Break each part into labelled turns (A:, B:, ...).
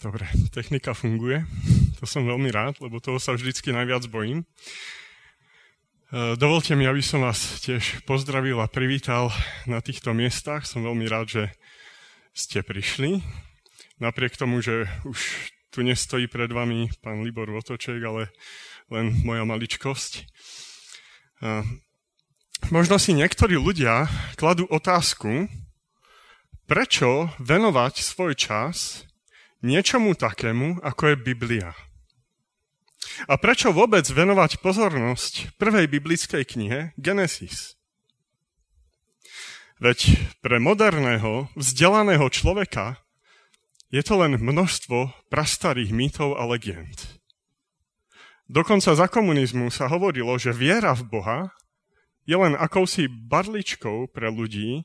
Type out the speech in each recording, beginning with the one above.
A: Dobre, technika funguje. To som veľmi rád, lebo toho sa vždycky najviac bojím. E, dovolte mi, aby som vás tiež pozdravil a privítal na týchto miestach. Som veľmi rád, že ste prišli. Napriek tomu, že už tu nestojí pred vami pán Libor Votoček, ale len moja maličkosť. E, možno si niektorí ľudia kladú otázku, prečo venovať svoj čas niečomu takému, ako je Biblia. A prečo vôbec venovať pozornosť prvej biblickej knihe Genesis? Veď pre moderného, vzdelaného človeka je to len množstvo prastarých mýtov a legend. Dokonca za komunizmu sa hovorilo, že viera v Boha je len akousi barličkou pre ľudí,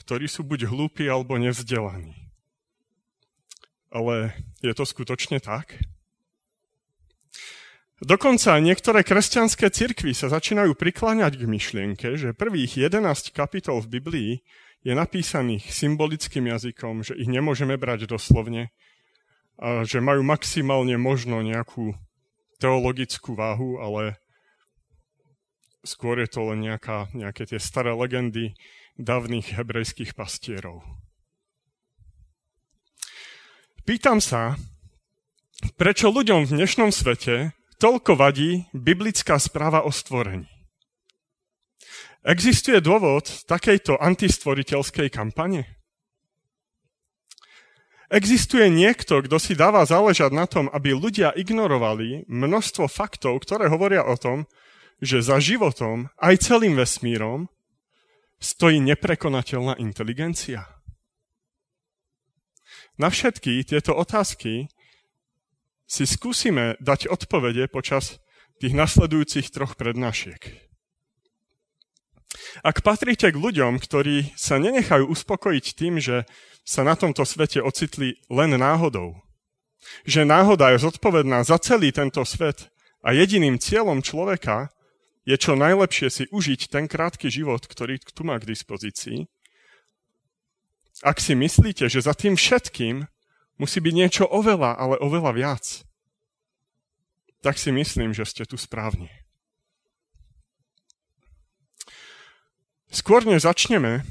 A: ktorí sú buď hlúpi alebo nevzdelaní. Ale je to skutočne tak? Dokonca niektoré kresťanské cirkvy sa začínajú prikláňať k myšlienke, že prvých 11 kapitol v Biblii je napísaných symbolickým jazykom, že ich nemôžeme brať doslovne a že majú maximálne možno nejakú teologickú váhu, ale skôr je to len nejaká, nejaké tie staré legendy dávnych hebrejských pastierov. Pýtam sa, prečo ľuďom v dnešnom svete toľko vadí biblická správa o stvorení. Existuje dôvod takejto antistvoriteľskej kampane? Existuje niekto, kto si dáva záležať na tom, aby ľudia ignorovali množstvo faktov, ktoré hovoria o tom, že za životom, aj celým vesmírom, stojí neprekonateľná inteligencia? Na všetky tieto otázky si skúsime dať odpovede počas tých nasledujúcich troch prednášiek. Ak patríte k ľuďom, ktorí sa nenechajú uspokojiť tým, že sa na tomto svete ocitli len náhodou, že náhoda je zodpovedná za celý tento svet a jediným cieľom človeka je čo najlepšie si užiť ten krátky život, ktorý tu má k dispozícii, ak si myslíte, že za tým všetkým musí byť niečo oveľa, ale oveľa viac, tak si myslím, že ste tu správne. Skôr než začneme,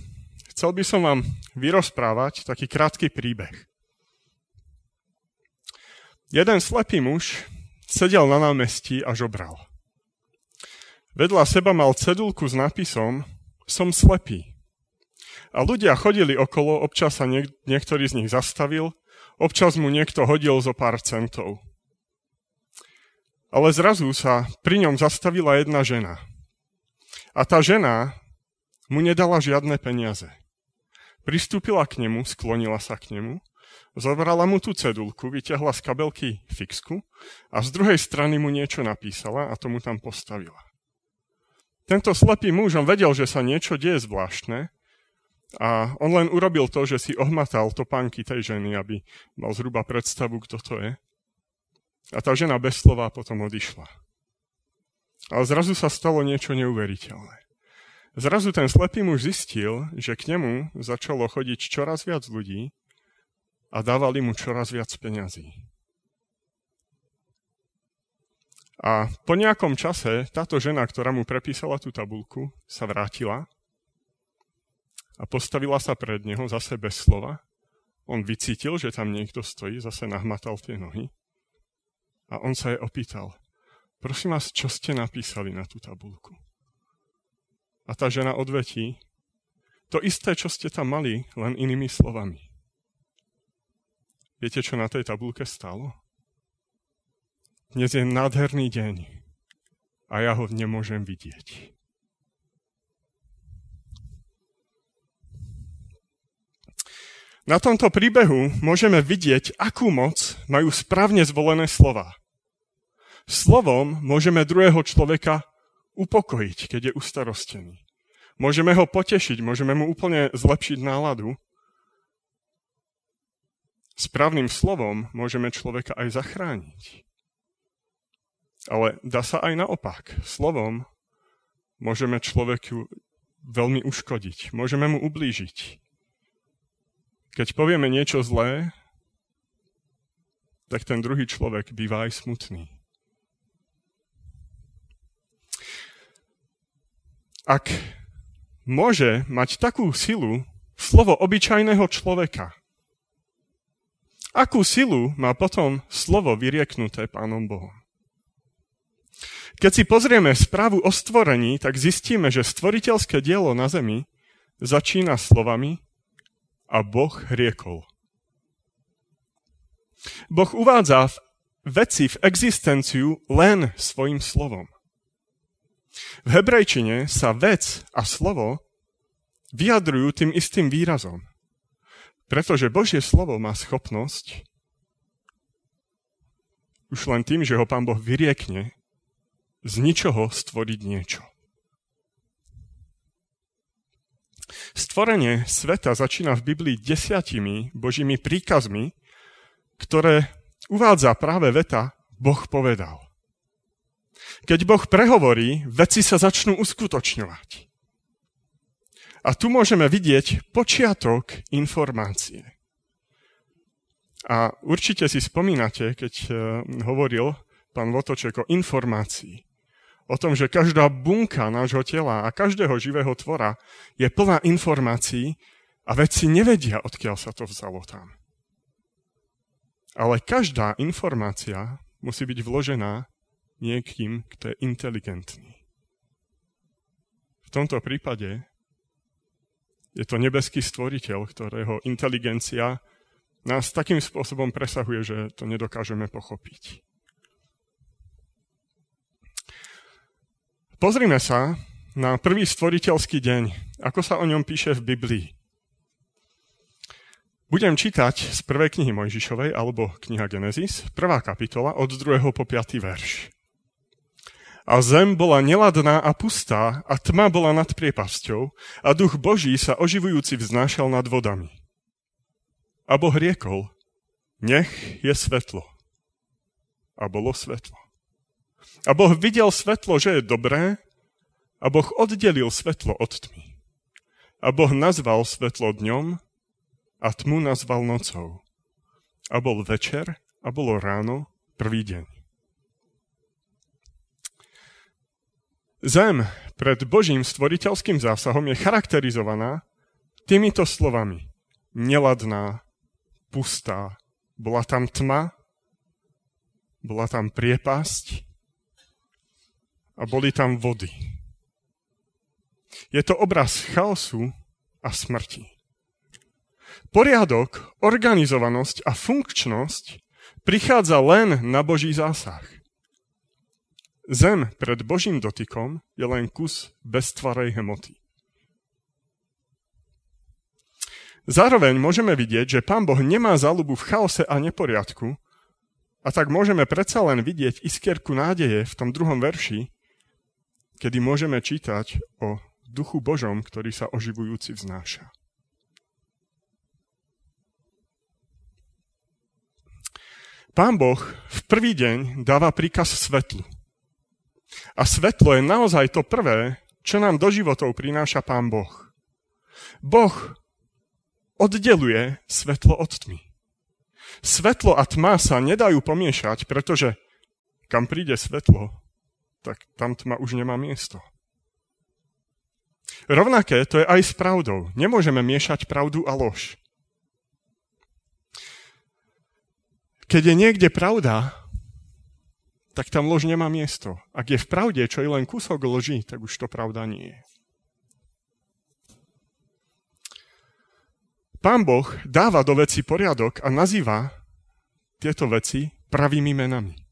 A: chcel by som vám vyrozprávať taký krátky príbeh. Jeden slepý muž sedel na námestí a žobral. Vedľa seba mal cedulku s nápisom Som slepý. A ľudia chodili okolo, občas sa niek- niektorý z nich zastavil, občas mu niekto hodil zo pár centov. Ale zrazu sa pri ňom zastavila jedna žena. A tá žena mu nedala žiadne peniaze. Pristúpila k nemu, sklonila sa k nemu, zobrala mu tú cedulku, vyťahla z kabelky fixku a z druhej strany mu niečo napísala a tomu tam postavila. Tento slepý muž, on vedel, že sa niečo deje zvláštne a on len urobil to, že si ohmatal topánky tej ženy, aby mal zhruba predstavu, kto to je. A tá žena bez slova potom odišla. Ale zrazu sa stalo niečo neuveriteľné. Zrazu ten slepý muž zistil, že k nemu začalo chodiť čoraz viac ľudí a dávali mu čoraz viac peňazí. A po nejakom čase táto žena, ktorá mu prepísala tú tabulku, sa vrátila a postavila sa pred neho zase bez slova. On vycítil, že tam niekto stojí, zase nahmatal tie nohy a on sa jej opýtal, prosím vás, čo ste napísali na tú tabulku? A tá žena odvetí, to isté, čo ste tam mali, len inými slovami. Viete, čo na tej tabulke stalo? Dnes je nádherný deň a ja ho nemôžem vidieť. Na tomto príbehu môžeme vidieť, akú moc majú správne zvolené slova. Slovom môžeme druhého človeka upokojiť, keď je ustarostený. Môžeme ho potešiť, môžeme mu úplne zlepšiť náladu. Správnym slovom môžeme človeka aj zachrániť. Ale dá sa aj naopak. Slovom môžeme človeku veľmi uškodiť, môžeme mu ublížiť. Keď povieme niečo zlé, tak ten druhý človek býva aj smutný. Ak môže mať takú silu slovo obyčajného človeka, akú silu má potom slovo vyrieknuté Pánom Bohom? Keď si pozrieme správu o stvorení, tak zistíme, že stvoriteľské dielo na zemi začína slovami a Boh riekol. Boh uvádza veci v existenciu len svojim slovom. V hebrejčine sa vec a slovo vyjadrujú tým istým výrazom. Pretože Božie slovo má schopnosť už len tým, že ho Pán Boh vyriekne, z ničoho stvoriť niečo. Stvorenie sveta začína v Biblii desiatimi Božími príkazmi, ktoré uvádza práve veta Boh povedal. Keď Boh prehovorí, veci sa začnú uskutočňovať. A tu môžeme vidieť počiatok informácie. A určite si spomínate, keď eh, hovoril pán Votoček o informácii o tom, že každá bunka nášho tela a každého živého tvora je plná informácií a vedci nevedia, odkiaľ sa to vzalo tam. Ale každá informácia musí byť vložená niekým, kto je inteligentný. V tomto prípade je to nebeský stvoriteľ, ktorého inteligencia nás takým spôsobom presahuje, že to nedokážeme pochopiť. Pozrime sa na prvý stvoriteľský deň, ako sa o ňom píše v Biblii. Budem čítať z prvej knihy Mojžišovej, alebo kniha Genesis, prvá kapitola, od 2. po 5. verš. A zem bola neladná a pustá, a tma bola nad priepasťou, a duch Boží sa oživujúci vznášal nad vodami. A Boh riekol, nech je svetlo. A bolo svetlo. A Boh videl svetlo, že je dobré, a Boh oddelil svetlo od tmy. A Boh nazval svetlo dňom a tmu nazval nocou. A bol večer a bolo ráno prvý deň. Zem pred Božím stvoriteľským zásahom je charakterizovaná týmito slovami. Neladná, pustá, bola tam tma, bola tam priepasť, a boli tam vody. Je to obraz chaosu a smrti. Poriadok, organizovanosť a funkčnosť prichádza len na Boží zásah. Zem pred Božím dotykom je len kus beztvarej hmoty. Zároveň môžeme vidieť, že Pán Boh nemá záľubu v chaose a neporiadku, a tak môžeme predsa len vidieť iskierku nádeje v tom druhom verši, kedy môžeme čítať o duchu Božom, ktorý sa oživujúci vznáša. Pán Boh v prvý deň dáva príkaz svetlu. A svetlo je naozaj to prvé, čo nám do životov prináša Pán Boh. Boh oddeluje svetlo od tmy. Svetlo a tma sa nedajú pomiešať, pretože kam príde svetlo, tak tam tma už nemá miesto. Rovnaké to je aj s pravdou. Nemôžeme miešať pravdu a lož. Keď je niekde pravda, tak tam lož nemá miesto. Ak je v pravde čo je len kúsok loži, tak už to pravda nie je. Pán Boh dáva do veci poriadok a nazýva tieto veci pravými menami.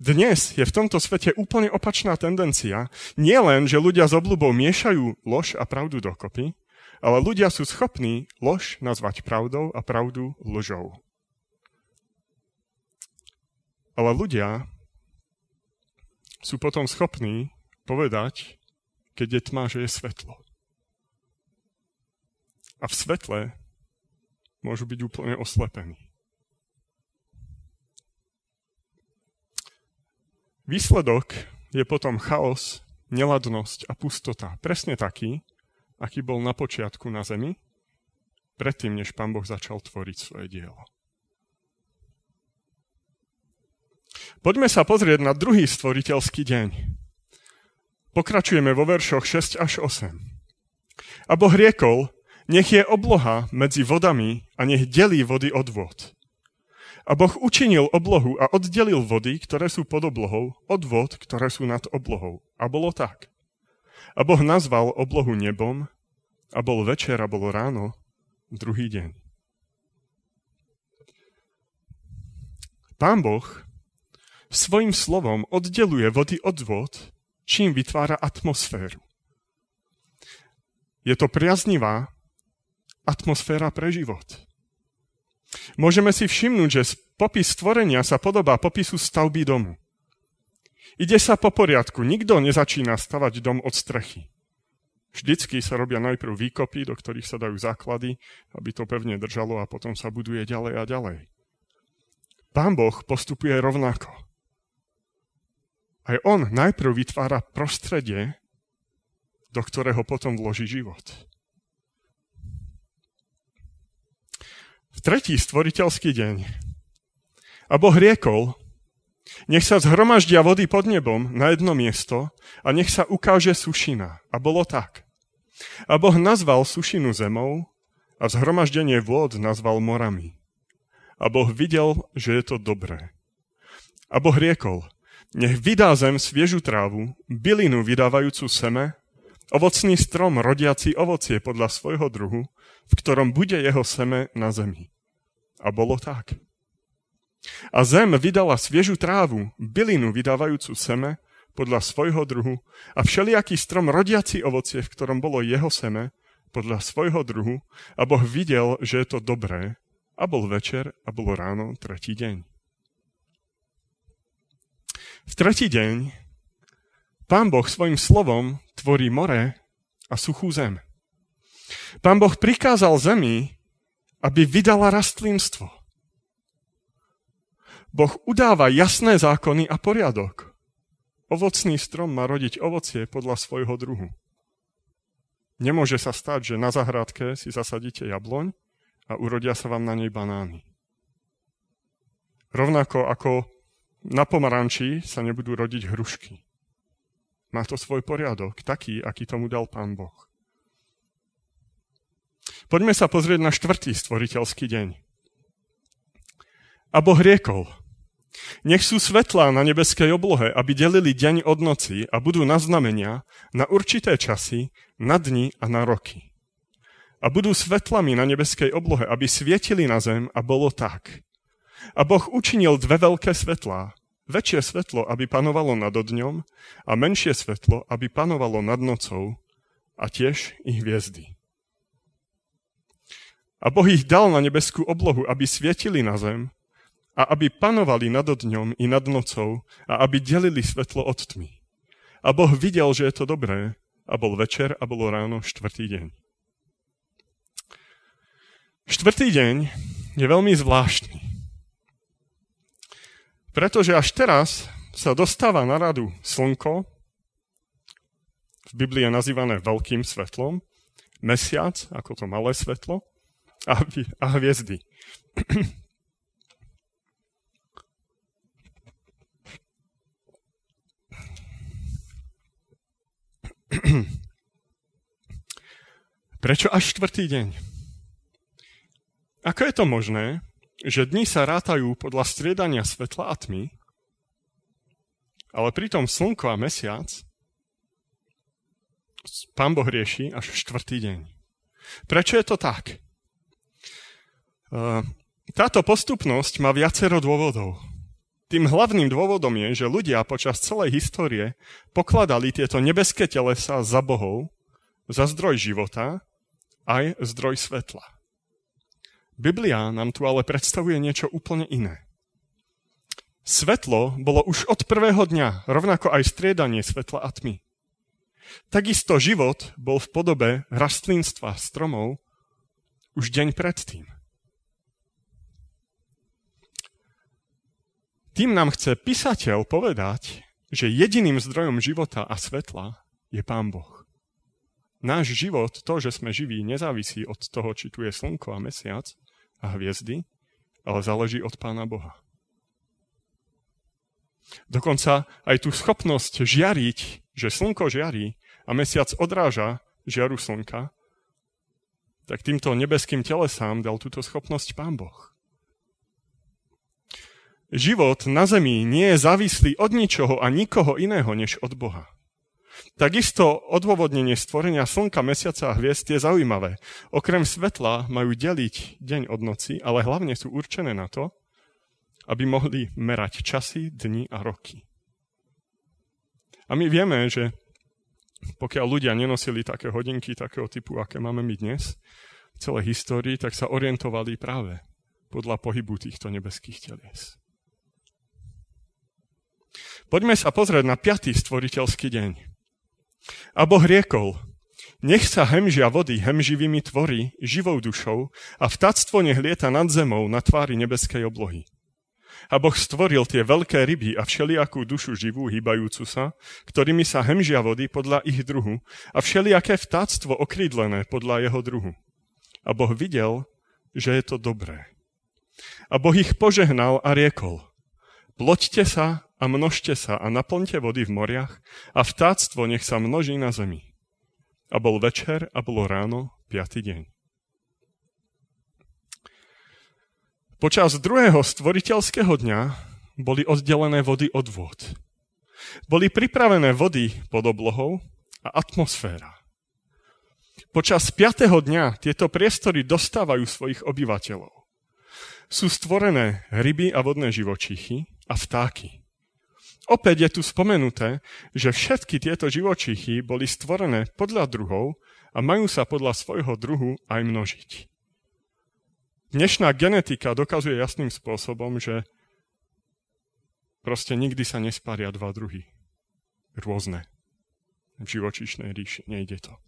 A: Dnes je v tomto svete úplne opačná tendencia. Nie len, že ľudia s obľubou miešajú lož a pravdu dokopy, ale ľudia sú schopní lož nazvať pravdou a pravdu lžou. Ale ľudia sú potom schopní povedať, keď je tma, že je svetlo. A v svetle môžu byť úplne oslepení. Výsledok je potom chaos, neladnosť a pustota. Presne taký, aký bol na počiatku na zemi, predtým, než pán Boh začal tvoriť svoje dielo. Poďme sa pozrieť na druhý stvoriteľský deň. Pokračujeme vo veršoch 6 až 8. A Boh riekol, nech je obloha medzi vodami a nech delí vody od vod. A Boh učinil oblohu a oddelil vody, ktoré sú pod oblohou, od vod, ktoré sú nad oblohou. A bolo tak. A Boh nazval oblohu nebom a bol večer a bolo ráno, druhý deň. Pán Boh svojim slovom oddeluje vody od vod, čím vytvára atmosféru. Je to priaznivá atmosféra pre život. Môžeme si všimnúť, že popis stvorenia sa podobá popisu stavby domu. Ide sa po poriadku, nikto nezačína stavať dom od strechy. Vždycky sa robia najprv výkopy, do ktorých sa dajú základy, aby to pevne držalo a potom sa buduje ďalej a ďalej. Pán Boh postupuje rovnako. Aj on najprv vytvára prostredie, do ktorého potom vloží život. Tretí stvoriteľský deň. A Boh riekol, nech sa zhromaždia vody pod nebom na jedno miesto a nech sa ukáže sušina. A bolo tak. A Boh nazval sušinu zemou a zhromaždenie vôd nazval morami. A Boh videl, že je to dobré. A Boh riekol, nech vydá zem sviežu trávu, bylinu vydávajúcu seme, ovocný strom rodiaci ovocie podľa svojho druhu v ktorom bude jeho seme na zemi. A bolo tak. A zem vydala sviežu trávu, bylinu vydávajúcu seme podľa svojho druhu a všelijaký strom rodiaci ovocie, v ktorom bolo jeho seme podľa svojho druhu a Boh videl, že je to dobré a bol večer a bolo ráno tretí deň. V tretí deň Pán Boh svojim slovom tvorí more a suchú zem. Pán Boh prikázal zemi, aby vydala rastlinstvo. Boh udáva jasné zákony a poriadok. Ovocný strom má rodiť ovocie podľa svojho druhu. Nemôže sa stať, že na zahradke si zasadíte jabloň a urodia sa vám na nej banány. Rovnako ako na pomaranči sa nebudú rodiť hrušky. Má to svoj poriadok, taký, aký tomu dal Pán Boh. Poďme sa pozrieť na štvrtý stvoriteľský deň. A Boh riekol, nech sú svetlá na nebeskej oblohe, aby delili deň od noci a budú na znamenia na určité časy, na dni a na roky. A budú svetlami na nebeskej oblohe, aby svietili na zem a bolo tak. A Boh učinil dve veľké svetlá. Väčšie svetlo, aby panovalo nad dňom a menšie svetlo, aby panovalo nad nocou a tiež ich hviezdy. A Boh ich dal na nebeskú oblohu, aby svietili na zem a aby panovali nad dňom i nad nocou a aby delili svetlo od tmy. A Boh videl, že je to dobré a bol večer a bolo ráno štvrtý deň. Štvrtý deň je veľmi zvláštny. Pretože až teraz sa dostáva na radu slnko, v Biblii je nazývané veľkým svetlom, mesiac ako to malé svetlo a, a hviezdy. Prečo až štvrtý deň? Ako je to možné, že dni sa rátajú podľa striedania svetla a tmy, ale pritom slnko a mesiac pán Boh rieši až štvrtý deň. Prečo je to tak? Táto postupnosť má viacero dôvodov. Tým hlavným dôvodom je, že ľudia počas celej histórie pokladali tieto nebeské telesa za bohov, za zdroj života, aj zdroj svetla. Biblia nám tu ale predstavuje niečo úplne iné. Svetlo bolo už od prvého dňa, rovnako aj striedanie svetla a tmy. Takisto život bol v podobe rastlinstva stromov už deň predtým. Tým nám chce písateľ povedať, že jediným zdrojom života a svetla je Pán Boh. Náš život, to, že sme živí, nezávisí od toho, či tu je slnko a mesiac a hviezdy, ale záleží od Pána Boha. Dokonca aj tú schopnosť žiariť, že slnko žiarí a mesiac odráža žiaru slnka, tak týmto nebeským telesám dal túto schopnosť Pán Boh. Život na zemi nie je závislý od ničoho a nikoho iného než od Boha. Takisto odôvodnenie stvorenia slnka, mesiaca a hviezd je zaujímavé. Okrem svetla majú deliť deň od noci, ale hlavne sú určené na to, aby mohli merať časy, dni a roky. A my vieme, že pokiaľ ľudia nenosili také hodinky takého typu, aké máme my dnes, v celej histórii, tak sa orientovali práve podľa pohybu týchto nebeských telies. Poďme sa pozrieť na piatý stvoriteľský deň. A Boh riekol, nech sa hemžia vody hemživými tvorí, živou dušou a vtáctvo nech lieta nad zemou na tvári nebeskej oblohy. A Boh stvoril tie veľké ryby a všelijakú dušu živú hýbajúcu sa, ktorými sa hemžia vody podľa ich druhu a všelijaké vtáctvo okrídlené podľa jeho druhu. A Boh videl, že je to dobré. A Boh ich požehnal a riekol, ploďte sa a množte sa a naplňte vody v moriach a vtáctvo nech sa množí na zemi. A bol večer a bolo ráno, piatý deň. Počas druhého stvoriteľského dňa boli oddelené vody od vôd. Boli pripravené vody pod oblohou a atmosféra. Počas piatého dňa tieto priestory dostávajú svojich obyvateľov. Sú stvorené ryby a vodné živočíchy a vtáky. Opäť je tu spomenuté, že všetky tieto živočíchy boli stvorené podľa druhov a majú sa podľa svojho druhu aj množiť. Dnešná genetika dokazuje jasným spôsobom, že proste nikdy sa nespária dva druhy. Rôzne. V živočíšnej ríši nejde to.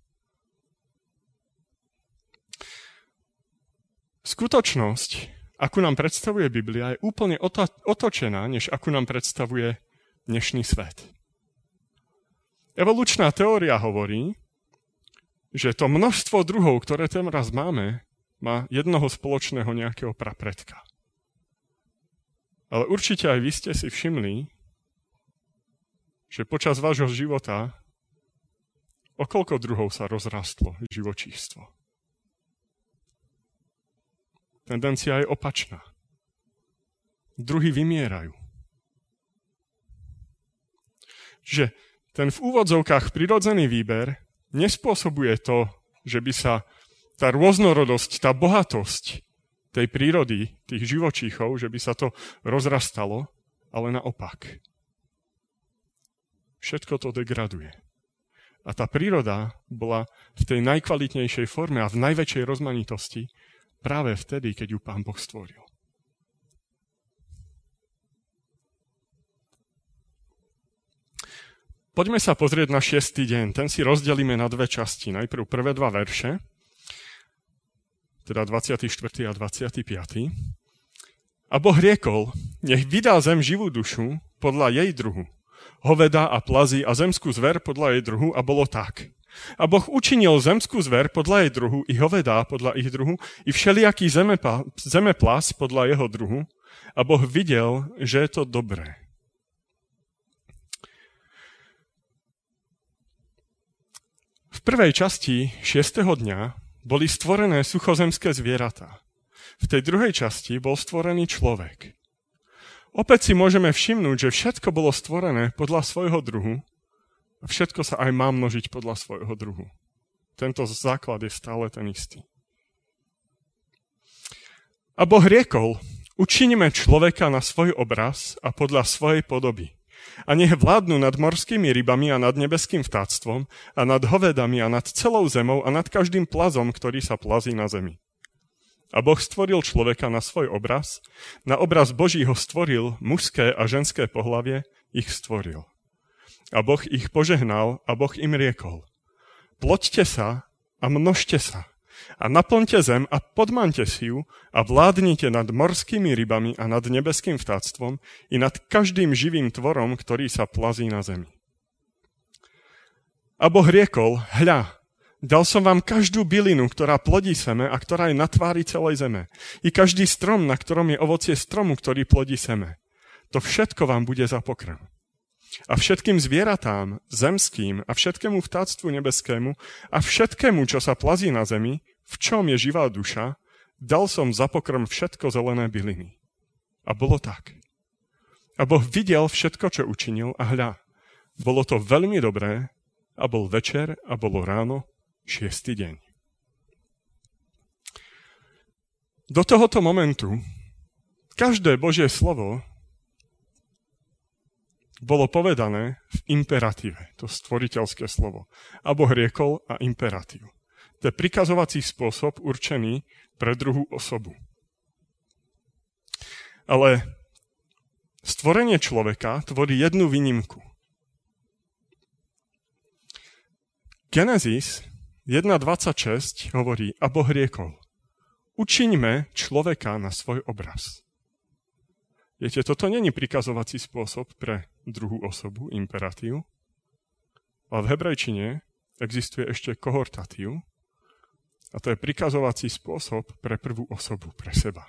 A: Skutočnosť, akú nám predstavuje Biblia, je úplne otočená, než akú nám predstavuje dnešný svet. Evolučná teória hovorí, že to množstvo druhov, ktoré teraz máme, má jednoho spoločného nejakého prapredka. Ale určite aj vy ste si všimli, že počas vášho života o koľko druhov sa rozrastlo živočíctvo. Tendencia je opačná. Druhy vymierajú. Čiže ten v úvodzovkách prirodzený výber nespôsobuje to, že by sa tá rôznorodosť, tá bohatosť tej prírody, tých živočíchov, že by sa to rozrastalo, ale naopak. Všetko to degraduje. A tá príroda bola v tej najkvalitnejšej forme a v najväčšej rozmanitosti práve vtedy, keď ju pán Boh stvoril. Poďme sa pozrieť na šiestý deň. Ten si rozdelíme na dve časti. Najprv prvé dva verše, teda 24. a 25. A Boh riekol, nech vydá zem živú dušu podľa jej druhu. Hoveda a plazy a zemskú zver podľa jej druhu a bolo tak. A Boh učinil zemskú zver podľa jej druhu, i hovedá podľa ich druhu, i všelijaký zemeplás podľa jeho druhu. A Boh videl, že je to dobré. Prvej časti šiestého dňa boli stvorené suchozemské zvieratá. V tej druhej časti bol stvorený človek. Opäť si môžeme všimnúť, že všetko bolo stvorené podľa svojho druhu a všetko sa aj má množiť podľa svojho druhu. Tento základ je stále ten istý. A Boh riekol, učiníme človeka na svoj obraz a podľa svojej podoby a nech vládnu nad morskými rybami a nad nebeským vtáctvom a nad hovedami a nad celou zemou a nad každým plazom, ktorý sa plazí na zemi. A Boh stvoril človeka na svoj obraz, na obraz Boží ho stvoril, mužské a ženské pohlavie ich stvoril. A Boh ich požehnal a Boh im riekol, ploďte sa a množte sa a naplňte zem a podmante si ju a vládnite nad morskými rybami a nad nebeským vtáctvom i nad každým živým tvorom, ktorý sa plazí na zemi. A Boh riekol, hľa, dal som vám každú bylinu, ktorá plodí seme a ktorá je na tvári celej zeme. I každý strom, na ktorom je ovocie stromu, ktorý plodí seme. To všetko vám bude za pokrm. A všetkým zvieratám, zemským a všetkému vtáctvu nebeskému a všetkému, čo sa plazí na zemi, v čom je živá duša, dal som za pokrm všetko zelené byliny. A bolo tak. A Boh videl všetko, čo učinil a hľa. Bolo to veľmi dobré a bol večer a bolo ráno, šiestý deň. Do tohoto momentu každé Božie slovo bolo povedané v imperatíve, to stvoriteľské slovo. A Boh riekol a imperatív. To je prikazovací spôsob určený pre druhú osobu. Ale stvorenie človeka tvorí jednu výnimku. Genesis 1.26 hovorí, a Boh riekol, učiňme človeka na svoj obraz. Viete, toto není prikazovací spôsob pre druhú osobu, imperatív, ale v hebrejčine existuje ešte kohortatív a to je prikazovací spôsob pre prvú osobu, pre seba.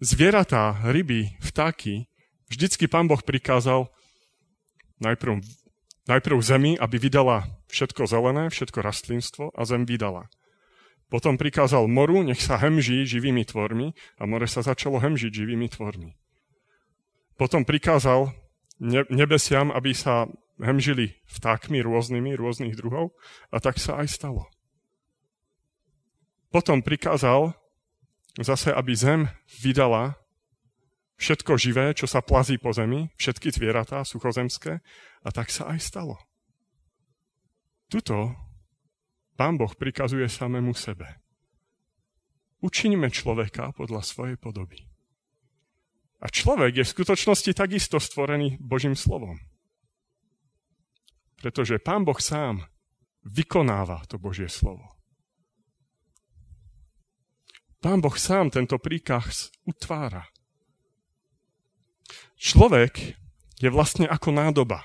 A: Zvieratá, ryby, vtáky, vždycky pán Boh prikázal najprv, najprv zemi, aby vydala všetko zelené, všetko rastlinstvo a zem vydala. Potom prikázal moru, nech sa hemží živými tvormi a more sa začalo hemžiť živými tvormi. Potom prikázal nebesiam, aby sa hemžili vtákmi rôznymi, rôznych druhov a tak sa aj stalo. Potom prikázal zase, aby zem vydala všetko živé, čo sa plazí po zemi, všetky zvieratá suchozemské a tak sa aj stalo. Tuto Pán Boh prikazuje samému sebe. Učiňme človeka podľa svojej podoby. A človek je v skutočnosti takisto stvorený Božím slovom. Pretože Pán Boh sám vykonáva to Božie slovo. Pán Boh sám tento príkaz utvára. Človek je vlastne ako nádoba.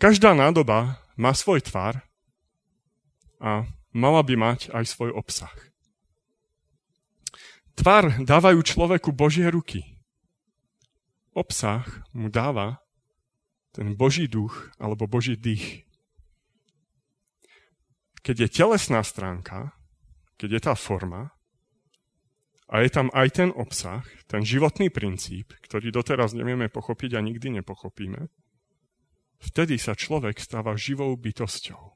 A: Každá nádoba má svoj tvar a mala by mať aj svoj obsah. Tvar dávajú človeku Božie ruky. Obsah mu dáva ten Boží duch alebo Boží dých. Keď je telesná stránka, keď je tá forma a je tam aj ten obsah, ten životný princíp, ktorý doteraz nevieme pochopiť a nikdy nepochopíme, vtedy sa človek stáva živou bytosťou.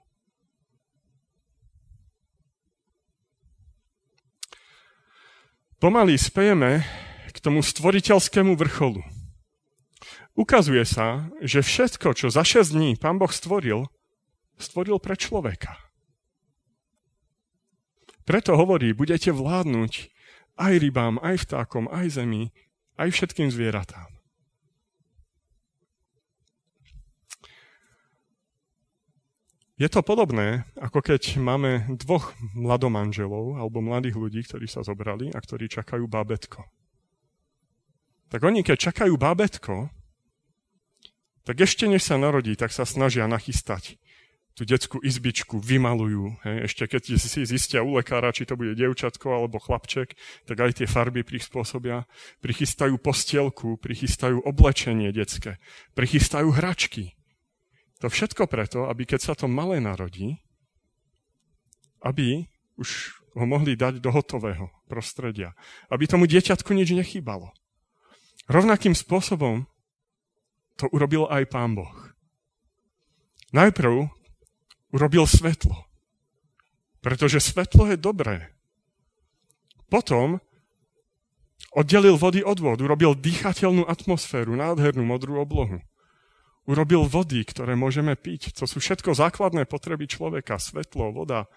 A: Pomaly spejeme k tomu stvoriteľskému vrcholu. Ukazuje sa, že všetko, čo za 6 dní pán Boh stvoril, stvoril pre človeka. Preto hovorí, budete vládnuť aj rybám, aj vtákom, aj zemi, aj všetkým zvieratám. Je to podobné, ako keď máme dvoch mladomanželov alebo mladých ľudí, ktorí sa zobrali a ktorí čakajú bábetko. Tak oni, keď čakajú bábetko, tak ešte než sa narodí, tak sa snažia nachystať tú detskú izbičku, vymalujú. Hej. Ešte keď si zistia u lekára, či to bude dievčatko alebo chlapček, tak aj tie farby prispôsobia. Prichystajú postielku, prichystajú oblečenie detské, prichystajú hračky. To všetko preto, aby keď sa to malé narodí, aby už ho mohli dať do hotového prostredia. Aby tomu dieťatku nič nechýbalo. Rovnakým spôsobom to urobil aj pán Boh. Najprv urobil svetlo. Pretože svetlo je dobré. Potom oddelil vody od vod, urobil dýchateľnú atmosféru, nádhernú modrú oblohu. Urobil vody, ktoré môžeme piť. To sú všetko základné potreby človeka. Svetlo, voda,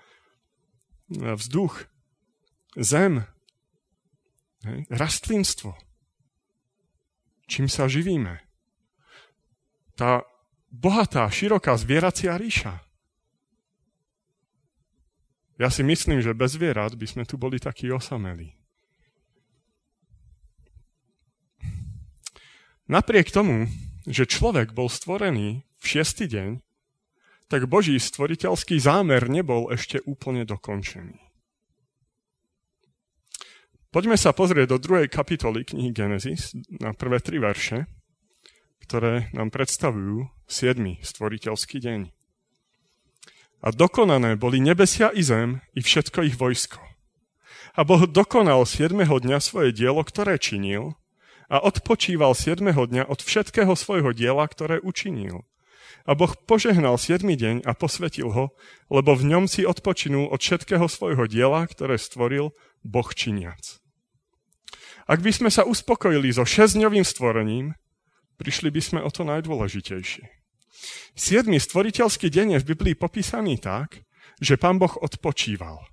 A: vzduch, zem, rastlinstvo. Čím sa živíme? Tá bohatá, široká zvieracia ríša. Ja si myslím, že bez zvierat by sme tu boli takí osamelí. Napriek tomu, že človek bol stvorený v šiestý deň, tak Boží stvoriteľský zámer nebol ešte úplne dokončený. Poďme sa pozrieť do druhej kapitoly knihy Genesis na prvé tri verše, ktoré nám predstavujú 7. stvoriteľský deň. A dokonané boli nebesia i zem i všetko ich vojsko. A Boh dokonal 7. dňa svoje dielo, ktoré činil, a odpočíval 7. dňa od všetkého svojho diela, ktoré učinil. A Boh požehnal 7. deň a posvetil ho, lebo v ňom si odpočinul od všetkého svojho diela, ktoré stvoril Boh činiac. Ak by sme sa uspokojili so šesťdňovým stvorením, prišli by sme o to najdôležitejšie. Siedmy stvoriteľský deň je v Biblii popísaný tak, že pán Boh odpočíval.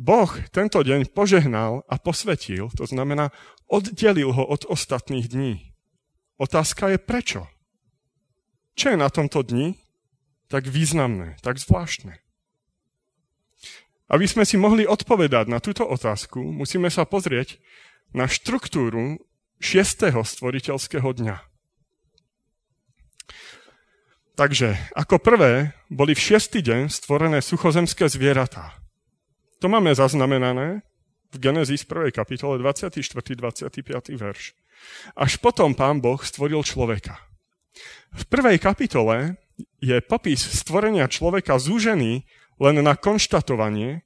A: Boh tento deň požehnal a posvetil, to znamená, oddelil ho od ostatných dní. Otázka je prečo? Čo je na tomto dni tak významné, tak zvláštne? Aby sme si mohli odpovedať na túto otázku, musíme sa pozrieť na štruktúru šiestého stvoriteľského dňa. Takže, ako prvé, boli v šiestý deň stvorené suchozemské zvieratá. To máme zaznamenané v Genesis 1. kapitole 24. 25. verš. Až potom pán Boh stvoril človeka. V prvej kapitole je popis stvorenia človeka zúžený len na konštatovanie,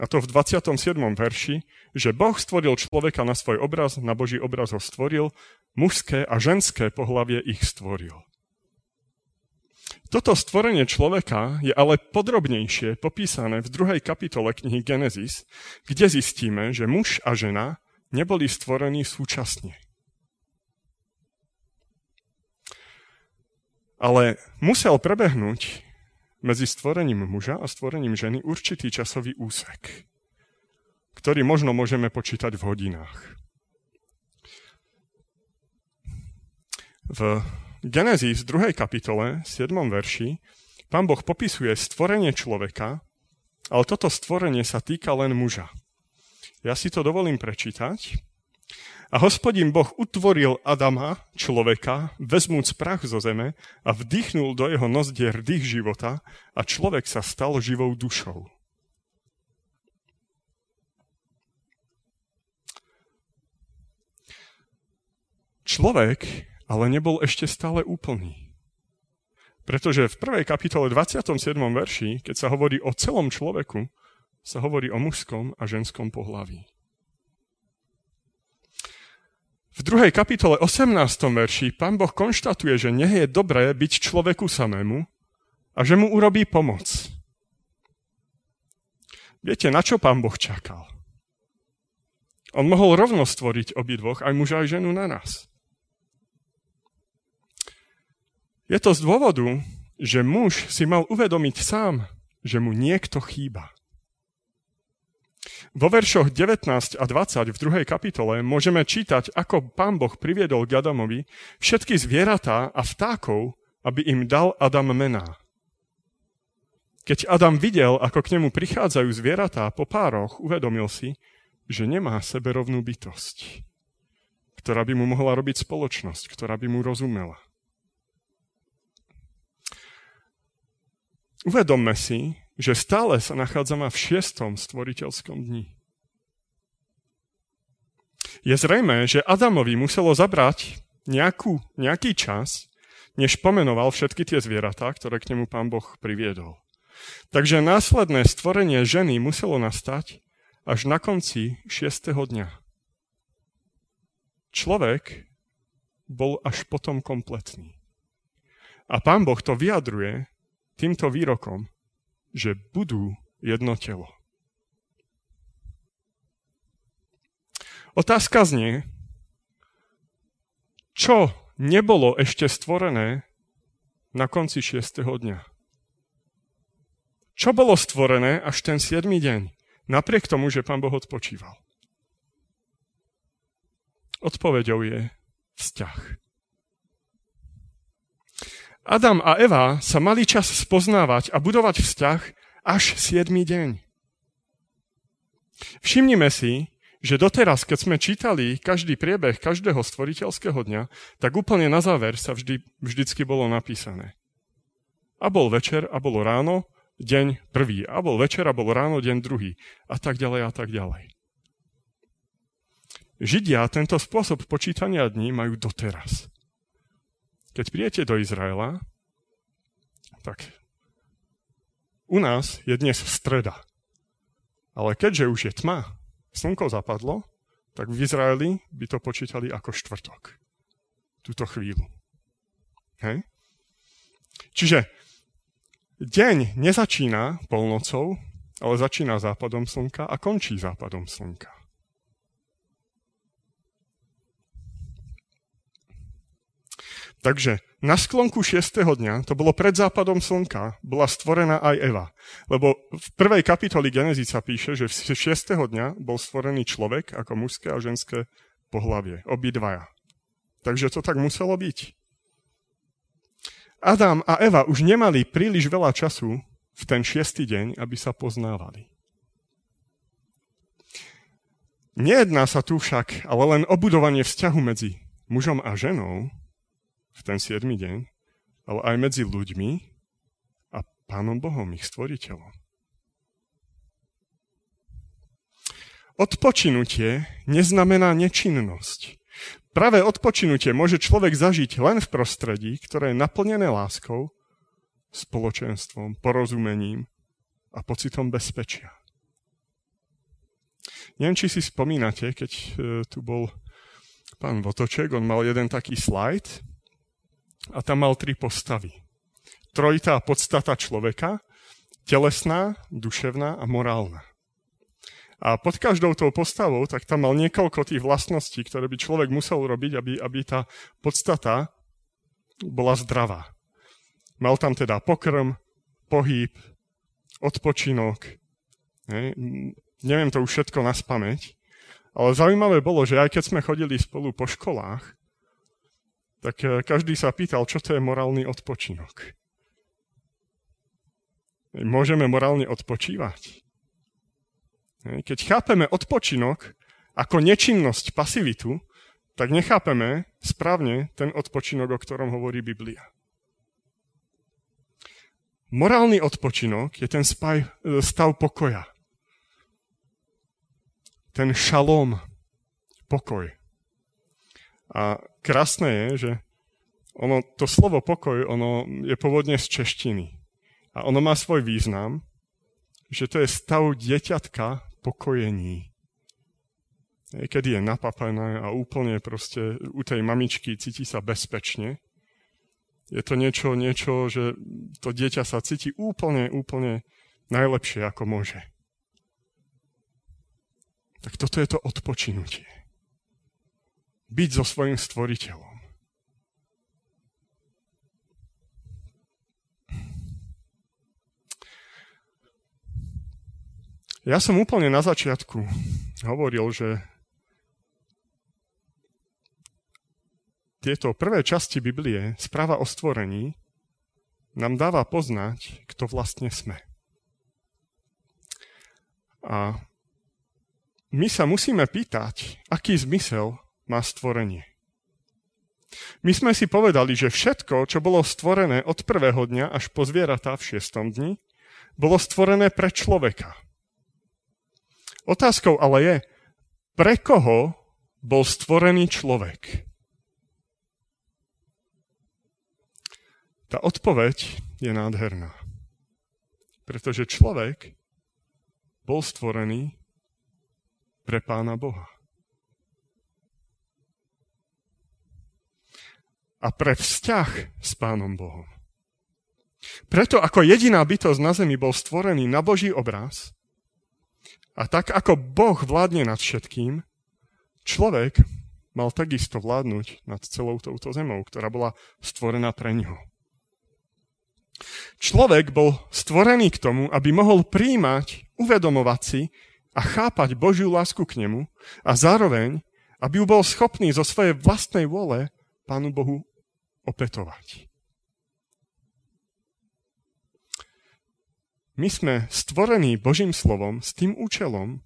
A: a to v 27. verši, že Boh stvoril človeka na svoj obraz, na Boží obraz ho stvoril, mužské a ženské pohlavie ich stvoril. Toto stvorenie človeka je ale podrobnejšie popísané v druhej kapitole knihy Genesis, kde zistíme, že muž a žena neboli stvorení súčasne. Ale musel prebehnúť medzi stvorením muža a stvorením ženy určitý časový úsek, ktorý možno môžeme počítať v hodinách. V Genesis 2. kapitole, 7. verši, pán Boh popisuje stvorenie človeka, ale toto stvorenie sa týka len muža. Ja si to dovolím prečítať. A hospodin Boh utvoril Adama, človeka, vezmúc prach zo zeme a vdýchnul do jeho nozdier dých života a človek sa stal živou dušou. Človek ale nebol ešte stále úplný. Pretože v prvej kapitole 27. verši, keď sa hovorí o celom človeku, sa hovorí o mužskom a ženskom pohlaví. V druhej kapitole 18. verši pán Boh konštatuje, že nie je dobré byť človeku samému a že mu urobí pomoc. Viete, na čo pán Boh čakal? On mohol rovno stvoriť obidvoch, aj muža, aj ženu na nás. Je to z dôvodu, že muž si mal uvedomiť sám, že mu niekto chýba. Vo veršoch 19 a 20 v druhej kapitole môžeme čítať, ako pán Boh priviedol k Adamovi všetky zvieratá a vtákov, aby im dal Adam mená. Keď Adam videl, ako k nemu prichádzajú zvieratá po pároch, uvedomil si, že nemá seberovnú bytosť, ktorá by mu mohla robiť spoločnosť, ktorá by mu rozumela. Uvedomme si, že stále sa nachádzame v šiestom stvoriteľskom dni. Je zrejme, že Adamovi muselo zabrať nejakú, nejaký čas, než pomenoval všetky tie zvieratá, ktoré k nemu pán Boh priviedol. Takže následné stvorenie ženy muselo nastať až na konci šiestého dňa. Človek bol až potom kompletný. A pán Boh to vyjadruje týmto výrokom, že budú jedno telo. Otázka znie, čo nebolo ešte stvorené na konci 6. dňa? Čo bolo stvorené až ten 7. deň, napriek tomu, že pán Boh odpočíval? Odpovedou je vzťah. Adam a Eva sa mali čas spoznávať a budovať vzťah až 7. deň. Všimnime si, že doteraz, keď sme čítali každý priebeh každého stvoriteľského dňa, tak úplne na záver sa vždy, vždycky bolo napísané. A bol večer, a bolo ráno, deň prvý. A bol večer, a bol ráno, deň druhý. A tak ďalej, a tak ďalej. Židia tento spôsob počítania dní majú doteraz. Keď príjete do Izraela, tak u nás je dnes streda. Ale keďže už je tma, slnko zapadlo, tak v Izraeli by to počítali ako štvrtok. Túto chvíľu. Hej? Čiže deň nezačína polnocou, ale začína západom slnka a končí západom slnka. Takže na sklonku 6. dňa, to bolo pred západom slnka, bola stvorená aj Eva. Lebo v prvej kapitoli Genesis sa píše, že v 6. dňa bol stvorený človek ako mužské a ženské pohlavie. Obidvaja. Takže to tak muselo byť. Adam a Eva už nemali príliš veľa času v ten šiestý deň, aby sa poznávali. Nejedná sa tu však ale len o budovanie vzťahu medzi mužom a ženou, v ten 7. deň, ale aj medzi ľuďmi a Pánom Bohom, ich stvoriteľom. Odpočinutie neznamená nečinnosť. Práve odpočinutie môže človek zažiť len v prostredí, ktoré je naplnené láskou, spoločenstvom, porozumením a pocitom bezpečia. Neviem, či si spomínate, keď e, tu bol pán Votoček, on mal jeden taký slajd, a tam mal tri postavy. Trojitá podstata človeka, telesná, duševná a morálna. A pod každou tou postavou, tak tam mal niekoľko tých vlastností, ktoré by človek musel robiť, aby, aby tá podstata bola zdravá. Mal tam teda pokrm, pohyb, odpočinok. Ne? Neviem to už všetko na spameť, ale zaujímavé bolo, že aj keď sme chodili spolu po školách, tak eh, každý sa pýtal, čo to je morálny odpočinok. Môžeme morálne odpočívať. Keď chápeme odpočinok ako nečinnosť, pasivitu, tak nechápeme správne ten odpočinok, o ktorom hovorí Biblia. Morálny odpočinok je ten eh, stav pokoja. Ten šalom, pokoj. A krásne je, že ono, to slovo pokoj, ono je pôvodne z češtiny. A ono má svoj význam, že to je stav dieťatka pokojení. Kedy je napapané a úplne proste u tej mamičky cíti sa bezpečne. Je to niečo, niečo, že to dieťa sa cíti úplne, úplne najlepšie, ako môže. Tak toto je to odpočinutie byť so svojím stvoriteľom. Ja som úplne na začiatku hovoril, že tieto prvé časti Biblie, správa o stvorení, nám dáva poznať, kto vlastne sme. A my sa musíme pýtať, aký zmysel má stvorenie. My sme si povedali, že všetko, čo bolo stvorené od prvého dňa až po zvieratá v šiestom dni, bolo stvorené pre človeka. Otázkou ale je, pre koho bol stvorený človek? Tá odpoveď je nádherná. Pretože človek bol stvorený pre Pána Boha. A pre vzťah s Pánom Bohom. Preto ako jediná bytosť na zemi bol stvorený na Boží obraz a tak ako Boh vládne nad všetkým, človek mal takisto vládnuť nad celou touto zemou, ktorá bola stvorená pre ňoho. Človek bol stvorený k tomu, aby mohol príjmať, uvedomovať si a chápať Božiu lásku k nemu a zároveň, aby ju bol schopný zo svojej vlastnej vôle Pánu Bohu opetovať. My sme stvorení Božím slovom s tým účelom,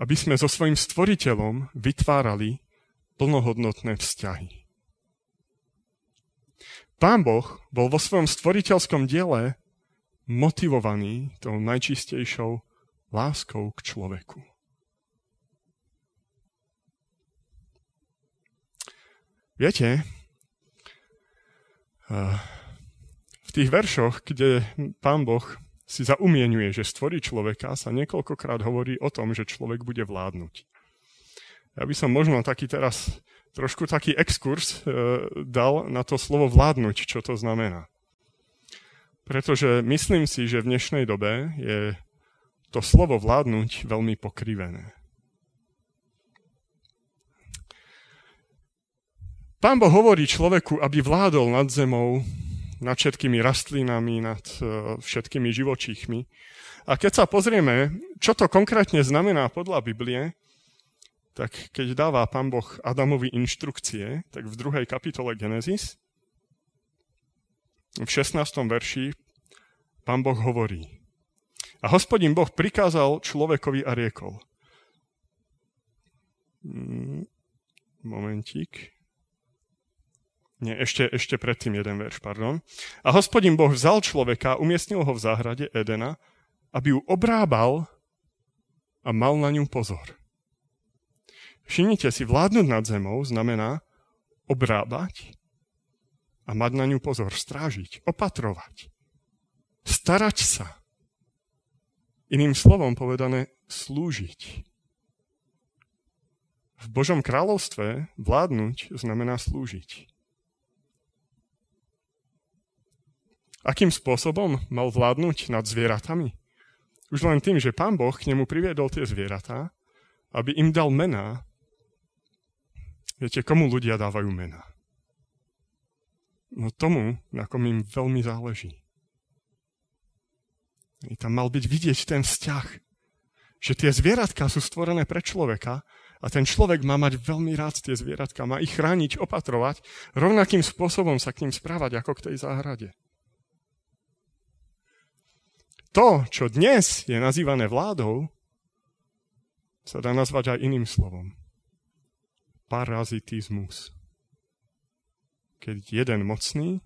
A: aby sme so svojim stvoriteľom vytvárali plnohodnotné vzťahy. Pán Boh bol vo svojom stvoriteľskom diele motivovaný tou najčistejšou láskou k človeku. Viete, v tých veršoch, kde pán Boh si zaumienuje, že stvorí človeka, sa niekoľkokrát hovorí o tom, že človek bude vládnuť. Ja by som možno taký teraz trošku taký exkurs e, dal na to slovo vládnuť, čo to znamená. Pretože myslím si, že v dnešnej dobe je to slovo vládnuť veľmi pokrivené. Pán Boh hovorí človeku, aby vládol nad zemou, nad všetkými rastlinami, nad e, všetkými živočíchmi. A keď sa pozrieme, čo to konkrétne znamená podľa Biblie, tak keď dáva Pán Boh Adamovi inštrukcie, tak v druhej kapitole Genesis, v 16. verši, Pán Boh hovorí. A hospodin Boh prikázal človekovi a riekol. Mm, momentík. Nie, ešte, ešte predtým jeden verš, pardon. A hospodin Boh vzal človeka, umiestnil ho v záhrade Edena, aby ju obrábal a mal na ňu pozor. Všimnite si, vládnuť nad zemou znamená obrábať a mať na ňu pozor, strážiť, opatrovať, starať sa. Iným slovom povedané, slúžiť. V Božom kráľovstve vládnuť znamená slúžiť. Akým spôsobom mal vládnuť nad zvieratami? Už len tým, že pán Boh k nemu priviedol tie zvieratá, aby im dal mená. Viete, komu ľudia dávajú mená? No tomu, na kom im veľmi záleží. I tam mal byť vidieť ten vzťah, že tie zvieratka sú stvorené pre človeka a ten človek má mať veľmi rád tie zvieratka, má ich chrániť, opatrovať, rovnakým spôsobom sa k ním správať ako k tej záhrade. To, čo dnes je nazývané vládou, sa dá nazvať aj iným slovom. Parazitizmus. Keď jeden mocný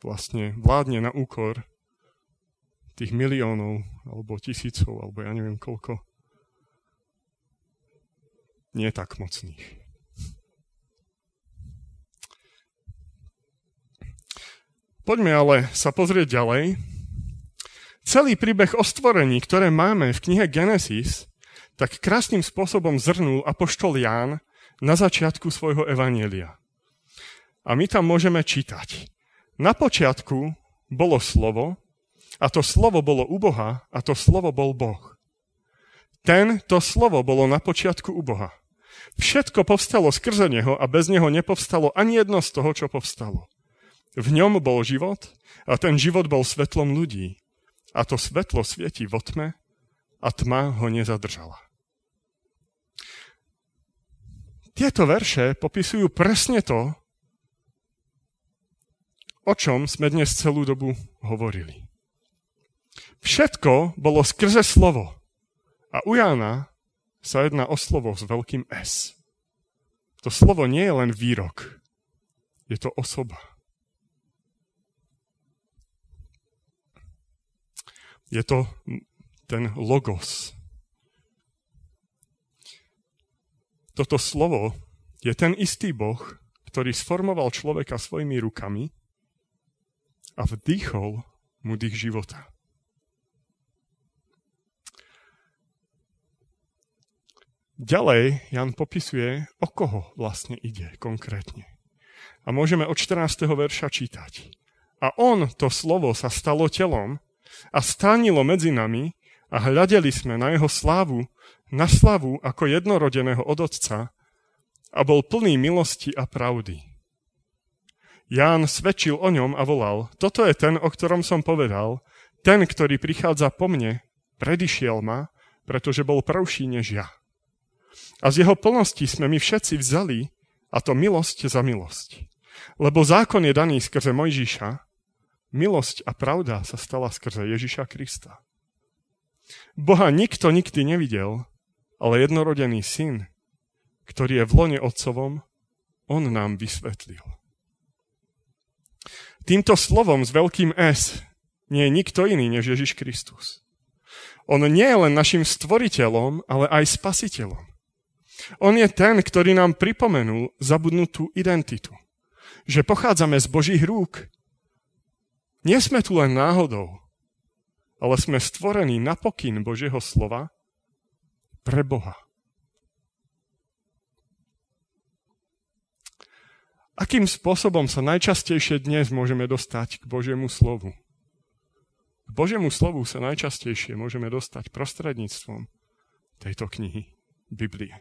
A: vlastne vládne na úkor tých miliónov, alebo tisícov, alebo ja neviem koľko, nie tak mocných. Poďme ale sa pozrieť ďalej. Celý príbeh o stvorení, ktoré máme v knihe Genesis, tak krásnym spôsobom zrnul apoštol Ján na začiatku svojho evanielia. A my tam môžeme čítať. Na počiatku bolo slovo, a to slovo bolo u Boha, a to slovo bol Boh. Ten, to slovo bolo na počiatku u Boha. Všetko povstalo skrze neho a bez neho nepovstalo ani jedno z toho, čo povstalo. V ňom bol život a ten život bol svetlom ľudí. A to svetlo svieti vo tme a tma ho nezadržala. Tieto verše popisujú presne to, o čom sme dnes celú dobu hovorili. Všetko bolo skrze slovo. A u Jána sa jedná o slovo s veľkým S. To slovo nie je len výrok, je to osoba. Je to ten logos. Toto slovo je ten istý Boh, ktorý sformoval človeka svojimi rukami a vdýchol mu dých života. Ďalej Jan popisuje, o koho vlastne ide konkrétne. A môžeme od 14. verša čítať. A on, to slovo, sa stalo telom a stánilo medzi nami a hľadeli sme na jeho slávu, na slavu ako jednorodeného od Otca a bol plný milosti a pravdy. Ján svedčil o ňom a volal, toto je ten, o ktorom som povedal, ten, ktorý prichádza po mne, predišiel ma, pretože bol prvší než ja. A z jeho plnosti sme my všetci vzali, a to milosť za milosť. Lebo zákon je daný skrze Mojžiša, Milosť a pravda sa stala skrze Ježiša Krista. Boha nikto nikdy nevidel, ale jednorodený syn, ktorý je v lone otcovom, on nám vysvetlil. Týmto slovom s veľkým S nie je nikto iný než Ježiš Kristus. On nie je len našim stvoriteľom, ale aj spasiteľom. On je ten, ktorý nám pripomenul zabudnutú identitu. Že pochádzame z Božích rúk. Nie sme tu len náhodou, ale sme stvorení na pokyn Božieho slova pre Boha. Akým spôsobom sa najčastejšie dnes môžeme dostať k Božiemu slovu? K Božiemu slovu sa najčastejšie môžeme dostať prostredníctvom tejto knihy, Biblie.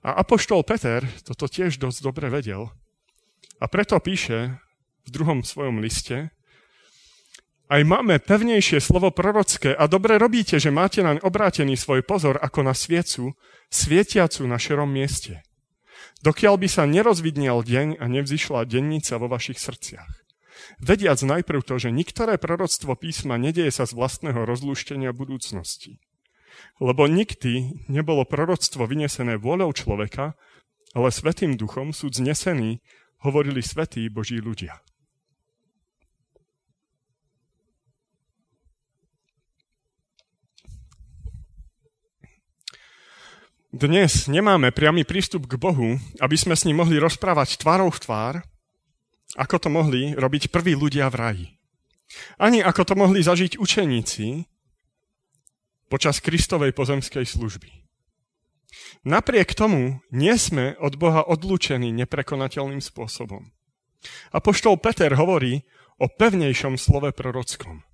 A: A apoštol Peter toto tiež dosť dobre vedel a preto píše v druhom svojom liste, aj máme pevnejšie slovo prorocké a dobre robíte, že máte naň obrátený svoj pozor ako na sviecu, svietiacu na šerom mieste dokiaľ by sa nerozvidniel deň a nevzýšla dennica vo vašich srdciach. Vediac najprv to, že niektoré proroctvo písma nedieje sa z vlastného rozlúštenia budúcnosti. Lebo nikdy nebolo proroctvo vynesené vôľou človeka, ale Svetým duchom sú znesení, hovorili svetí Boží ľudia. Dnes nemáme priamy prístup k Bohu, aby sme s ním mohli rozprávať tvárou v tvár, ako to mohli robiť prví ľudia v raji. Ani ako to mohli zažiť učeníci počas Kristovej pozemskej služby. Napriek tomu nie sme od Boha odlúčení neprekonateľným spôsobom. Apoštol Peter hovorí o pevnejšom slove prorockom.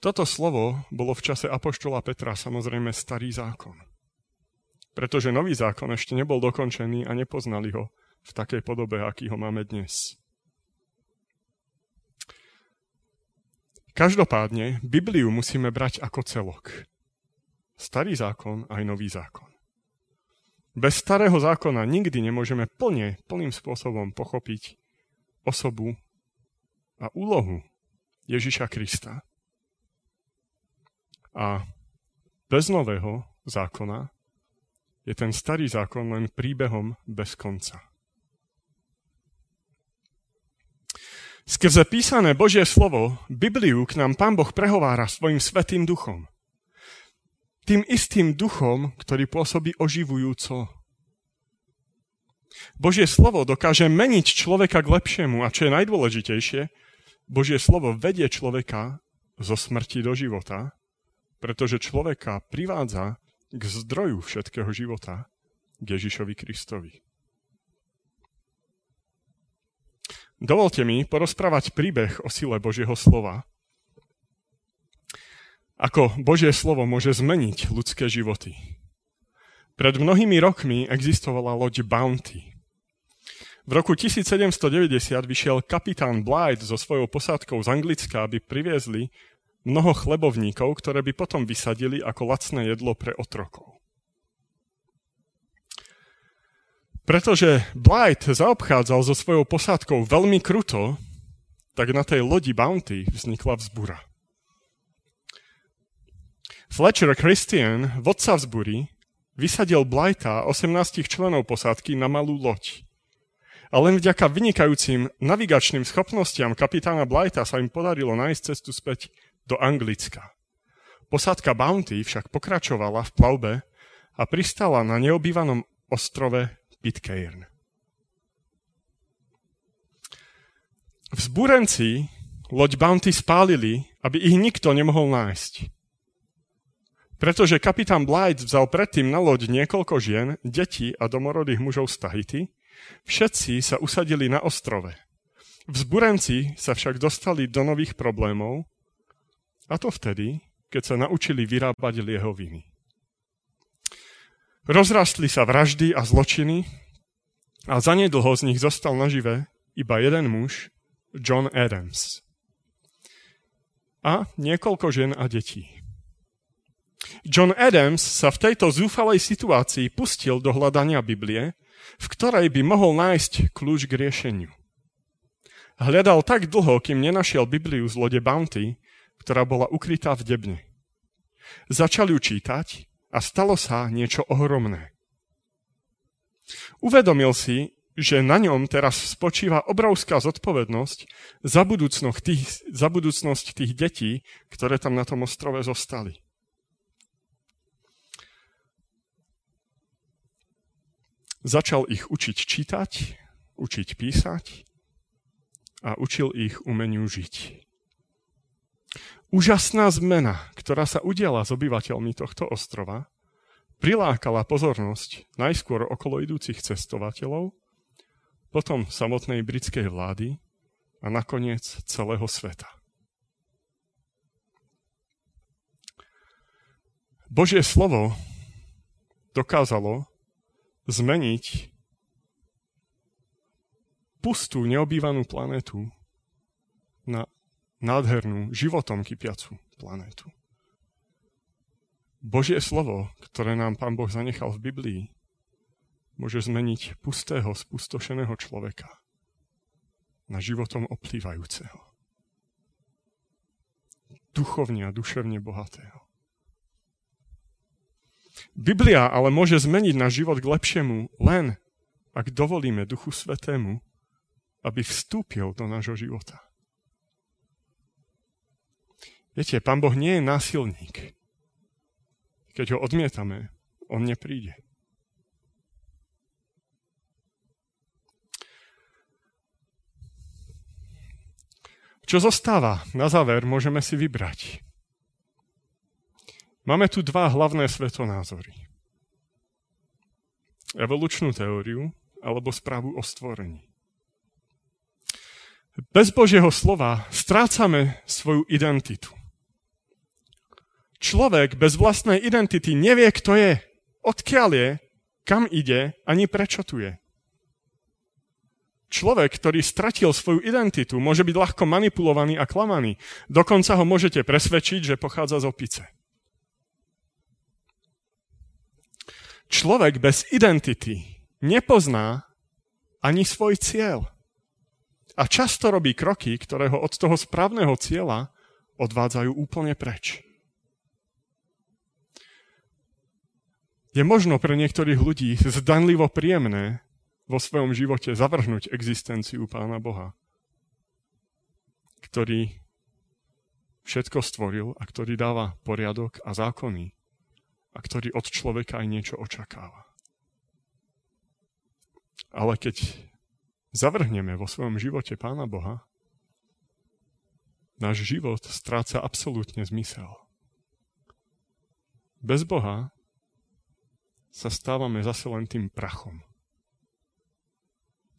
A: Toto slovo bolo v čase Apoštola Petra samozrejme starý zákon pretože nový zákon ešte nebol dokončený a nepoznali ho v takej podobe, aký ho máme dnes. Každopádne, Bibliu musíme brať ako celok. Starý zákon aj nový zákon. Bez starého zákona nikdy nemôžeme plne, plným spôsobom pochopiť osobu a úlohu Ježiša Krista. A bez nového zákona je ten starý zákon len príbehom bez konca. Skrze písané Božie slovo, Bibliu k nám Pán Boh prehovára svojim svetým duchom. Tým istým duchom, ktorý pôsobí oživujúco. Božie slovo dokáže meniť človeka k lepšiemu a čo je najdôležitejšie, Božie slovo vedie človeka zo smrti do života, pretože človeka privádza k zdroju všetkého života, k Ježišovi Kristovi. Dovolte mi porozprávať príbeh o sile Božieho slova. Ako Božie slovo môže zmeniť ľudské životy. Pred mnohými rokmi existovala loď Bounty. V roku 1790 vyšiel kapitán Blythe so svojou posádkou z Anglicka, aby priviezli mnoho chlebovníkov, ktoré by potom vysadili ako lacné jedlo pre otrokov. Pretože Blight zaobchádzal so svojou posádkou veľmi kruto, tak na tej lodi Bounty vznikla vzbura. Fletcher Christian, vodca vzbury, vysadil Blighta 18 členov posádky na malú loď. A len vďaka vynikajúcim navigačným schopnostiam kapitána Blighta sa im podarilo nájsť cestu späť do Anglicka. Posádka Bounty však pokračovala v plavbe a pristala na neobývanom ostrove Pitcairn. Vzbúrenci loď Bounty spálili, aby ich nikto nemohol nájsť. Pretože kapitán Blythe vzal predtým na loď niekoľko žien, detí a domorodých mužov z Tahiti, všetci sa usadili na ostrove. Vzburenci sa však dostali do nových problémov a to vtedy, keď sa naučili vyrábať liehoviny. Rozrastli sa vraždy a zločiny a zanedlho z nich zostal nažive iba jeden muž, John Adams. A niekoľko žien a detí. John Adams sa v tejto zúfalej situácii pustil do hľadania Biblie, v ktorej by mohol nájsť kľúč k riešeniu. Hľadal tak dlho, kým nenašiel Bibliu z lode Bounty, ktorá bola ukrytá v debne. Začal ju čítať a stalo sa niečo ohromné. Uvedomil si, že na ňom teraz spočíva obrovská zodpovednosť za budúcnosť tých, za budúcnosť tých detí, ktoré tam na tom ostrove zostali. Začal ich učiť čítať, učiť písať a učil ich umeniu žiť. Úžasná zmena, ktorá sa udiala s obyvateľmi tohto ostrova, prilákala pozornosť najskôr okolo idúcich cestovateľov, potom samotnej britskej vlády a nakoniec celého sveta. Božie slovo dokázalo zmeniť pustú, neobývanú planetu na nádhernú, životom kypiacu planétu. Božie slovo, ktoré nám Pán Boh zanechal v Biblii, môže zmeniť pustého, spustošeného človeka na životom oplývajúceho. Duchovne a duševne bohatého. Biblia ale môže zmeniť náš život k lepšiemu len, ak dovolíme Duchu Svetému, aby vstúpil do nášho života. Viete, pán Boh nie je násilník. Keď ho odmietame, on nepríde. Čo zostáva? Na záver môžeme si vybrať. Máme tu dva hlavné svetonázory. Evolučnú teóriu alebo správu o stvorení. Bez Božieho slova strácame svoju identitu. Človek bez vlastnej identity nevie, kto je, odkiaľ je, kam ide, ani prečo tu je. Človek, ktorý stratil svoju identitu, môže byť ľahko manipulovaný a klamaný. Dokonca ho môžete presvedčiť, že pochádza z opice. Človek bez identity nepozná ani svoj cieľ. A často robí kroky, ktoré ho od toho správneho cieľa odvádzajú úplne preč. Je možno pre niektorých ľudí zdanlivo príjemné vo svojom živote zavrhnúť existenciu Pána Boha, ktorý všetko stvoril a ktorý dáva poriadok a zákony a ktorý od človeka aj niečo očakáva. Ale keď zavrhneme vo svojom živote Pána Boha, náš život stráca absolútne zmysel. Bez Boha sa stávame zase len tým prachom,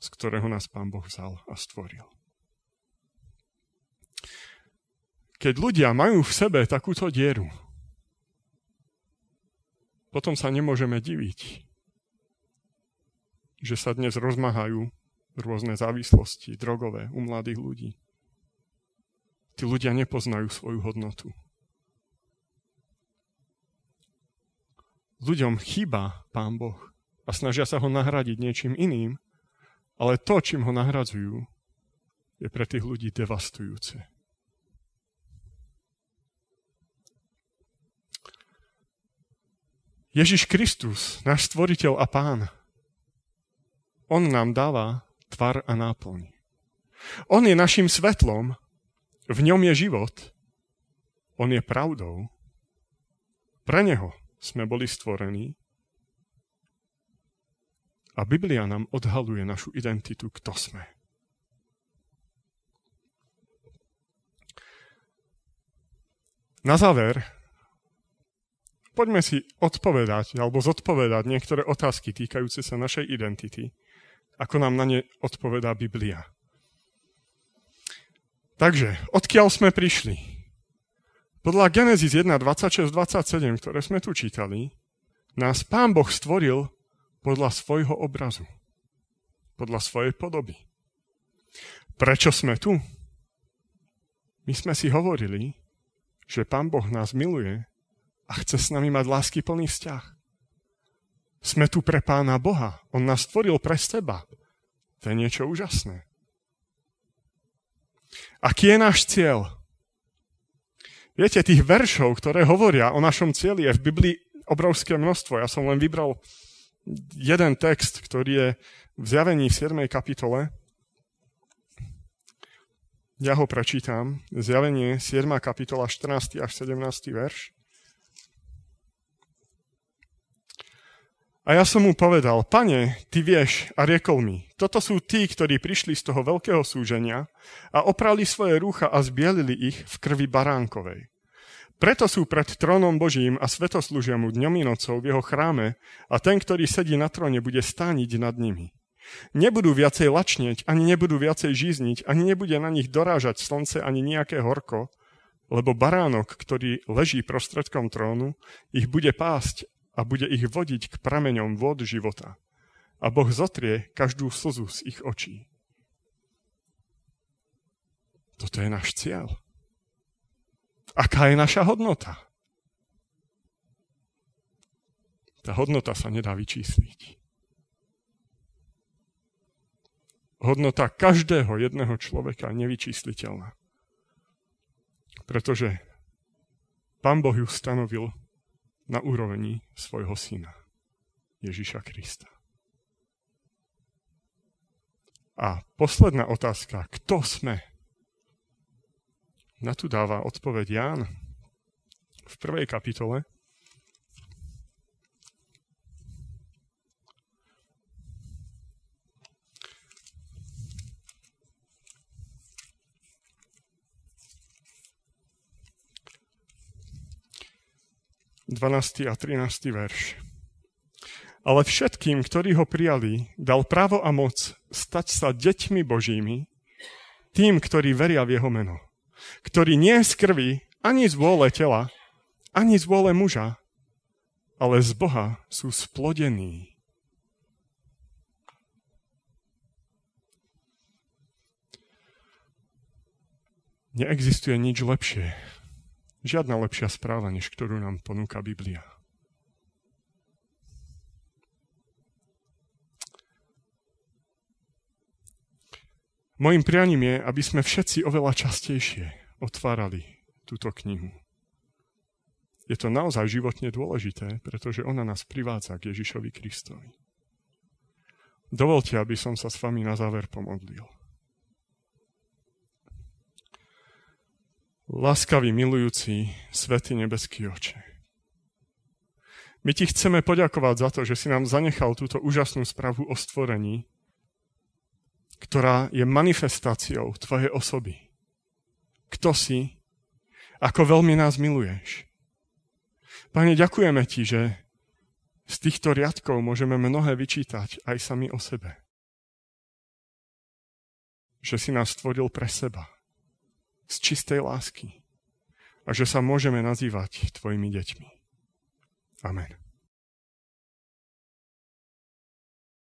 A: z ktorého nás Pán Boh vzal a stvoril. Keď ľudia majú v sebe takúto dieru, potom sa nemôžeme diviť, že sa dnes rozmahajú rôzne závislosti drogové u mladých ľudí. Tí ľudia nepoznajú svoju hodnotu. Ľuďom chýba Pán Boh a snažia sa ho nahradiť niečím iným, ale to, čím ho nahradzujú, je pre tých ľudí devastujúce. Ježiš Kristus, náš stvoriteľ a pán, on nám dáva tvar a náplň. On je našim svetlom, v ňom je život, on je pravdou. Pre neho sme boli stvorení a Biblia nám odhaluje našu identitu, kto sme. Na záver, poďme si odpovedať alebo zodpovedať niektoré otázky týkajúce sa našej identity, ako nám na ne odpovedá Biblia. Takže, odkiaľ sme prišli? Podľa Genesis 1, 26, 27, ktoré sme tu čítali, nás Pán Boh stvoril podľa svojho obrazu, podľa svojej podoby. Prečo sme tu? My sme si hovorili, že Pán Boh nás miluje a chce s nami mať lásky plný vzťah. Sme tu pre Pána Boha. On nás stvoril pre seba. To je niečo úžasné. Aký je náš cieľ? Viete, tých veršov, ktoré hovoria o našom cieli, je v Biblii obrovské množstvo. Ja som len vybral jeden text, ktorý je v zjavení v 7. kapitole. Ja ho prečítam. Zjavenie 7. kapitola 14. až 17. verš. A ja som mu povedal, pane, ty vieš, a riekol mi, toto sú tí, ktorí prišli z toho veľkého súženia a oprali svoje rúcha a zbielili ich v krvi baránkovej. Preto sú pred trónom Božím a svetoslúžia mu dňom i nocou v jeho chráme a ten, ktorý sedí na tróne, bude stániť nad nimi. Nebudú viacej lačnieť, ani nebudú viacej žízniť, ani nebude na nich dorážať slnce, ani nejaké horko, lebo baránok, ktorý leží prostredkom trónu, ich bude pásť a bude ich vodiť k prameňom vod života. A Boh zotrie každú slzu z ich očí. Toto je náš cieľ. Aká je naša hodnota? Tá hodnota sa nedá vyčísliť. Hodnota každého jedného človeka je nevyčísliteľná. Pretože Pán Boh ju stanovil na úrovni svojho syna, Ježiša Krista. A posledná otázka, kto sme? Na tu dáva odpoveď Ján v prvej kapitole. 12. a 13. verš. Ale všetkým, ktorí ho prijali, dal právo a moc stať sa deťmi Božími, tým, ktorí veria v jeho meno. Ktorí nie z krvi, ani z vôle tela, ani z vôle muža, ale z Boha sú splodení. Neexistuje nič lepšie, Žiadna lepšia správa, než ktorú nám ponúka Biblia. Mojím prianím je, aby sme všetci oveľa častejšie otvárali túto knihu. Je to naozaj životne dôležité, pretože ona nás privádza k Ježišovi Kristovi. Dovolte, aby som sa s vami na záver pomodlil. Láskavý, milujúci, svetý nebeský oče. My ti chceme poďakovať za to, že si nám zanechal túto úžasnú správu o stvorení, ktorá je manifestáciou tvojej osoby. Kto si? Ako veľmi nás miluješ. Pane, ďakujeme ti, že z týchto riadkov môžeme mnohé vyčítať aj sami o sebe. Že si nás stvoril pre seba z čistej lásky a že sa môžeme nazývať tvojimi deťmi. Amen.